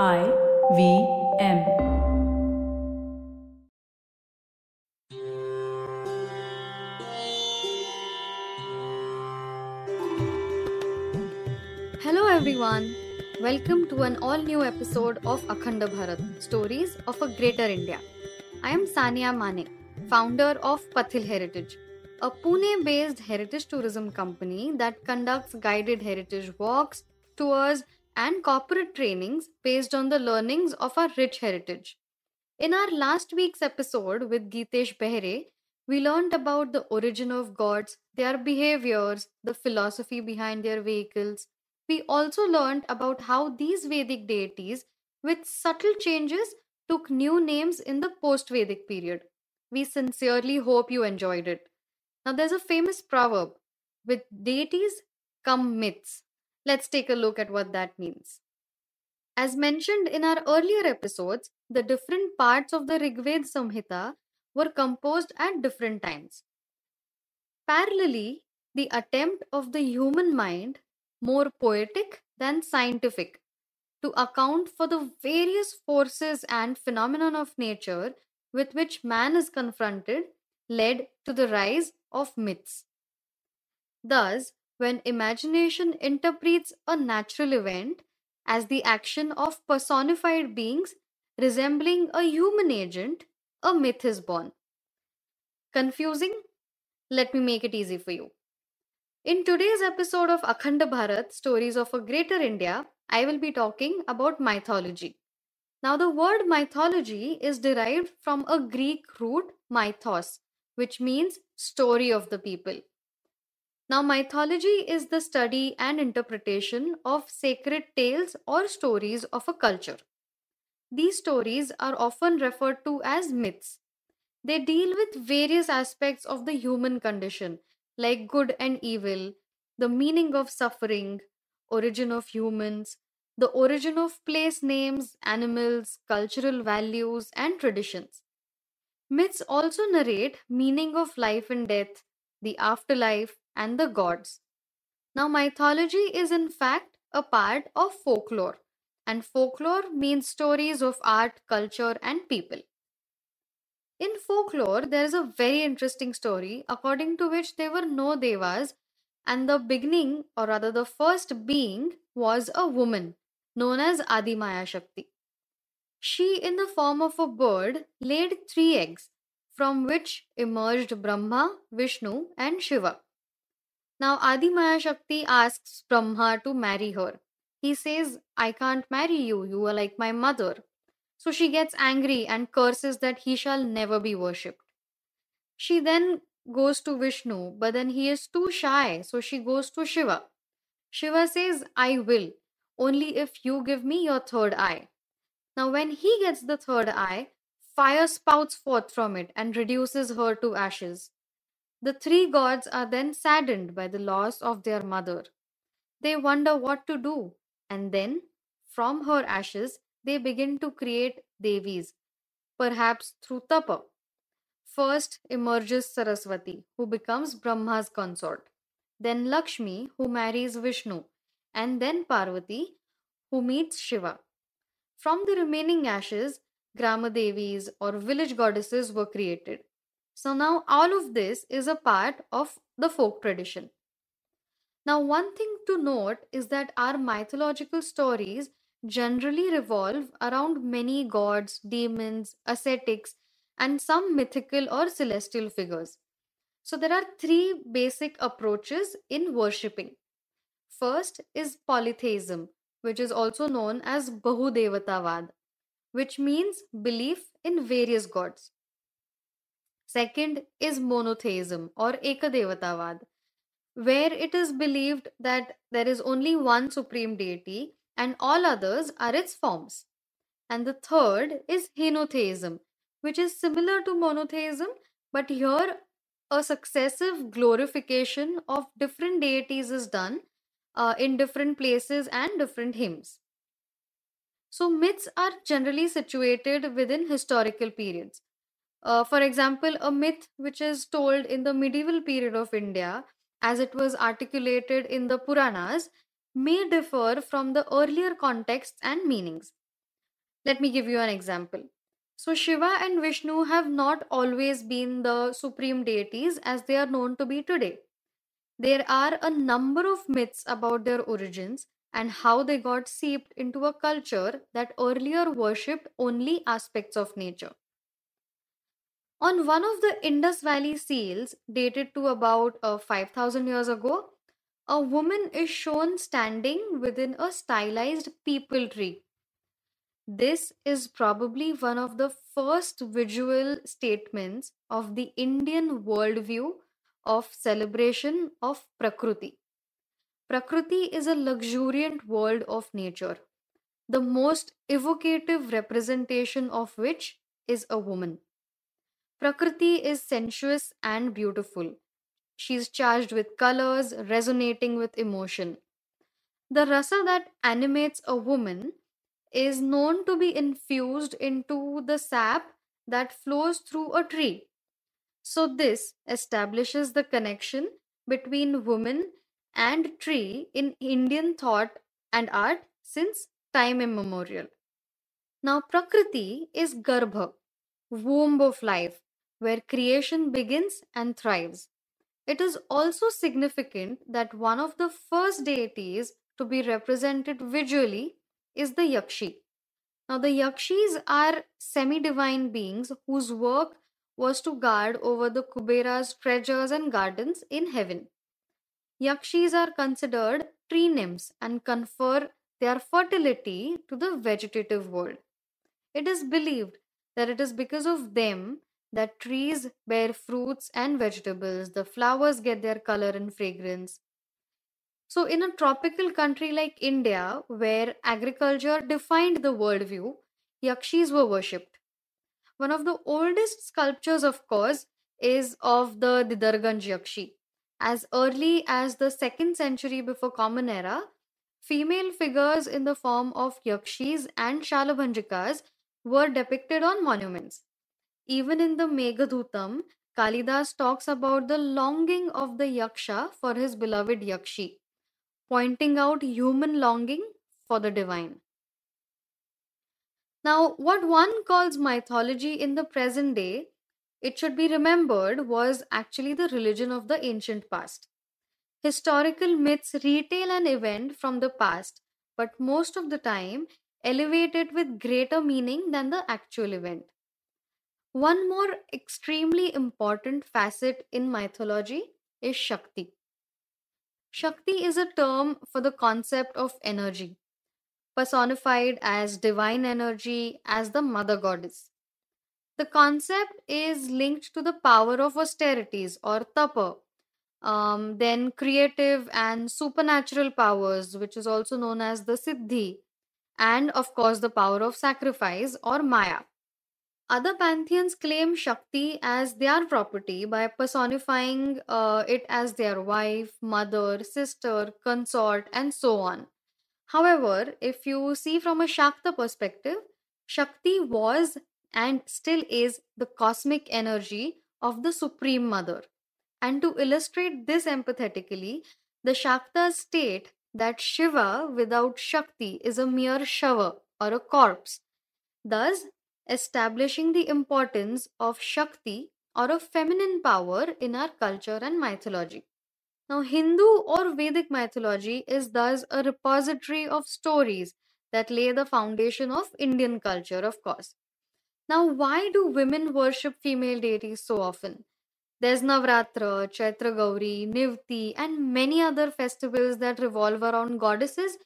I V M. Hello everyone. Welcome to an all new episode of Akhanda Bharat Stories of a Greater India. I am Sania Mane, founder of Pathil Heritage, a Pune based heritage tourism company that conducts guided heritage walks, tours, and corporate trainings based on the learnings of our rich heritage. In our last week's episode with Geetesh Behre, we learned about the origin of gods, their behaviors, the philosophy behind their vehicles. We also learned about how these Vedic deities, with subtle changes, took new names in the post Vedic period. We sincerely hope you enjoyed it. Now, there's a famous proverb with deities come myths. Let's take a look at what that means. As mentioned in our earlier episodes, the different parts of the Rigved Samhita were composed at different times. Parallelly, the attempt of the human mind, more poetic than scientific, to account for the various forces and phenomena of nature with which man is confronted, led to the rise of myths. Thus, when imagination interprets a natural event as the action of personified beings resembling a human agent, a myth is born. Confusing? Let me make it easy for you. In today's episode of Akhanda Bharat Stories of a Greater India, I will be talking about mythology. Now, the word mythology is derived from a Greek root mythos, which means story of the people. Now, mythology is the study and interpretation of sacred tales or stories of a culture. These stories are often referred to as myths. They deal with various aspects of the human condition, like good and evil, the meaning of suffering, origin of humans, the origin of place names, animals, cultural values, and traditions. Myths also narrate meaning of life and death, the afterlife, and the gods. Now, mythology is in fact a part of folklore, and folklore means stories of art, culture, and people. In folklore, there is a very interesting story according to which there were no devas, and the beginning, or rather the first being, was a woman known as Adimaya Shakti. She, in the form of a bird, laid three eggs, from which emerged Brahma, Vishnu, and Shiva. Now, Adimaya Shakti asks Brahma to marry her. He says, I can't marry you, you are like my mother. So she gets angry and curses that he shall never be worshipped. She then goes to Vishnu, but then he is too shy, so she goes to Shiva. Shiva says, I will, only if you give me your third eye. Now, when he gets the third eye, fire spouts forth from it and reduces her to ashes. The three gods are then saddened by the loss of their mother. They wonder what to do, and then, from her ashes, they begin to create Devis, perhaps through tapa. First emerges Saraswati, who becomes Brahma's consort, then Lakshmi, who marries Vishnu, and then Parvati, who meets Shiva. From the remaining ashes, Grama Devis or village goddesses were created. So now all of this is a part of the folk tradition. Now, one thing to note is that our mythological stories generally revolve around many gods, demons, ascetics, and some mythical or celestial figures. So, there are three basic approaches in worshipping. First is polytheism, which is also known as Bahudevatavad, which means belief in various gods. Second is monotheism or Ekadevatavad, where it is believed that there is only one supreme deity and all others are its forms. And the third is henotheism, which is similar to monotheism, but here a successive glorification of different deities is done uh, in different places and different hymns. So, myths are generally situated within historical periods. Uh, for example, a myth which is told in the medieval period of India, as it was articulated in the Puranas, may differ from the earlier contexts and meanings. Let me give you an example. So, Shiva and Vishnu have not always been the supreme deities as they are known to be today. There are a number of myths about their origins and how they got seeped into a culture that earlier worshipped only aspects of nature. On one of the Indus Valley seals, dated to about uh, 5000 years ago, a woman is shown standing within a stylized peepal tree. This is probably one of the first visual statements of the Indian worldview of celebration of Prakriti. Prakriti is a luxuriant world of nature, the most evocative representation of which is a woman. Prakriti is sensuous and beautiful. She is charged with colors, resonating with emotion. The rasa that animates a woman is known to be infused into the sap that flows through a tree. So, this establishes the connection between woman and tree in Indian thought and art since time immemorial. Now, Prakriti is Garbha, womb of life, where creation begins and thrives. It is also significant that one of the first deities to be represented visually is the Yakshi. Now, the Yakshis are semi divine beings whose work was to guard over the Kubera's treasures and gardens in heaven. Yakshis are considered tree nymphs and confer their fertility to the vegetative world. It is believed that it is because of them that trees bear fruits and vegetables, the flowers get their color and fragrance. So, in a tropical country like India, where agriculture defined the worldview, Yakshis were worshipped. One of the oldest sculptures, of course, is of the Didarganj Yakshi. As early as the second century before Common Era, female figures in the form of Yakshis and Shalabhanjikas were depicted on monuments. Even in the Meghadutam, Kalidas talks about the longing of the Yaksha for his beloved Yakshi, pointing out human longing for the divine. Now, what one calls mythology in the present day, it should be remembered, was actually the religion of the ancient past. Historical myths retell an event from the past, but most of the time elevate it with greater meaning than the actual event. One more extremely important facet in mythology is Shakti. Shakti is a term for the concept of energy personified as divine energy, as the mother goddess. The concept is linked to the power of austerities or tapa, um, then creative and supernatural powers, which is also known as the siddhi, and of course the power of sacrifice or maya. Other pantheons claim Shakti as their property by personifying uh, it as their wife, mother, sister, consort, and so on. However, if you see from a Shakta perspective, Shakti was and still is the cosmic energy of the Supreme Mother. And to illustrate this empathetically, the Shaktas state that Shiva without Shakti is a mere shava or a corpse, thus establishing the importance of Shakti or of feminine power in our culture and mythology. Now, Hindu or Vedic mythology is thus a repository of stories that lay the foundation of Indian culture, of course. Now, why do women worship female deities so often? There's Navratra, Chaitra Gauri, Nivti, and many other festivals that revolve around goddesses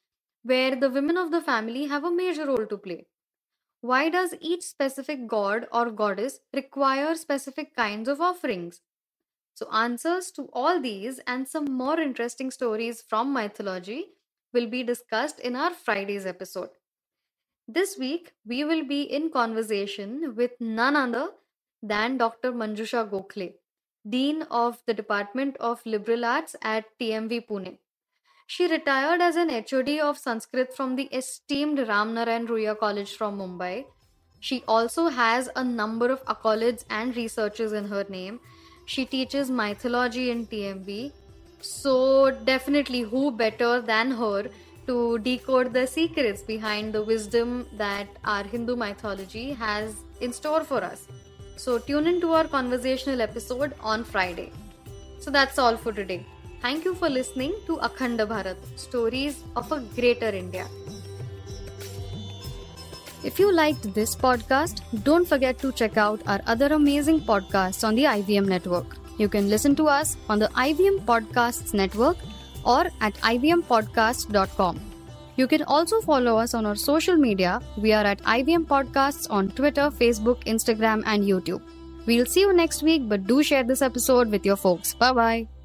where the women of the family have a major role to play. Why does each specific god or goddess require specific kinds of offerings? So, answers to all these and some more interesting stories from mythology will be discussed in our Friday's episode. This week, we will be in conversation with none other than Dr. Manjusha Gokhale, Dean of the Department of Liberal Arts at TMV Pune. She retired as an HOD of Sanskrit from the esteemed Ramnarayan Ruia College from Mumbai. She also has a number of accolades and researches in her name she teaches mythology in TMV. So, definitely, who better than her to decode the secrets behind the wisdom that our Hindu mythology has in store for us. So, tune in to our conversational episode on Friday. So, that's all for today. Thank you for listening to Akhanda Bharat Stories of a Greater India. If you liked this podcast, don't forget to check out our other amazing podcasts on the IVM network. You can listen to us on the IVM Podcasts network or at ivmpodcast.com. You can also follow us on our social media. We are at IVM Podcasts on Twitter, Facebook, Instagram, and YouTube. We'll see you next week, but do share this episode with your folks. Bye bye.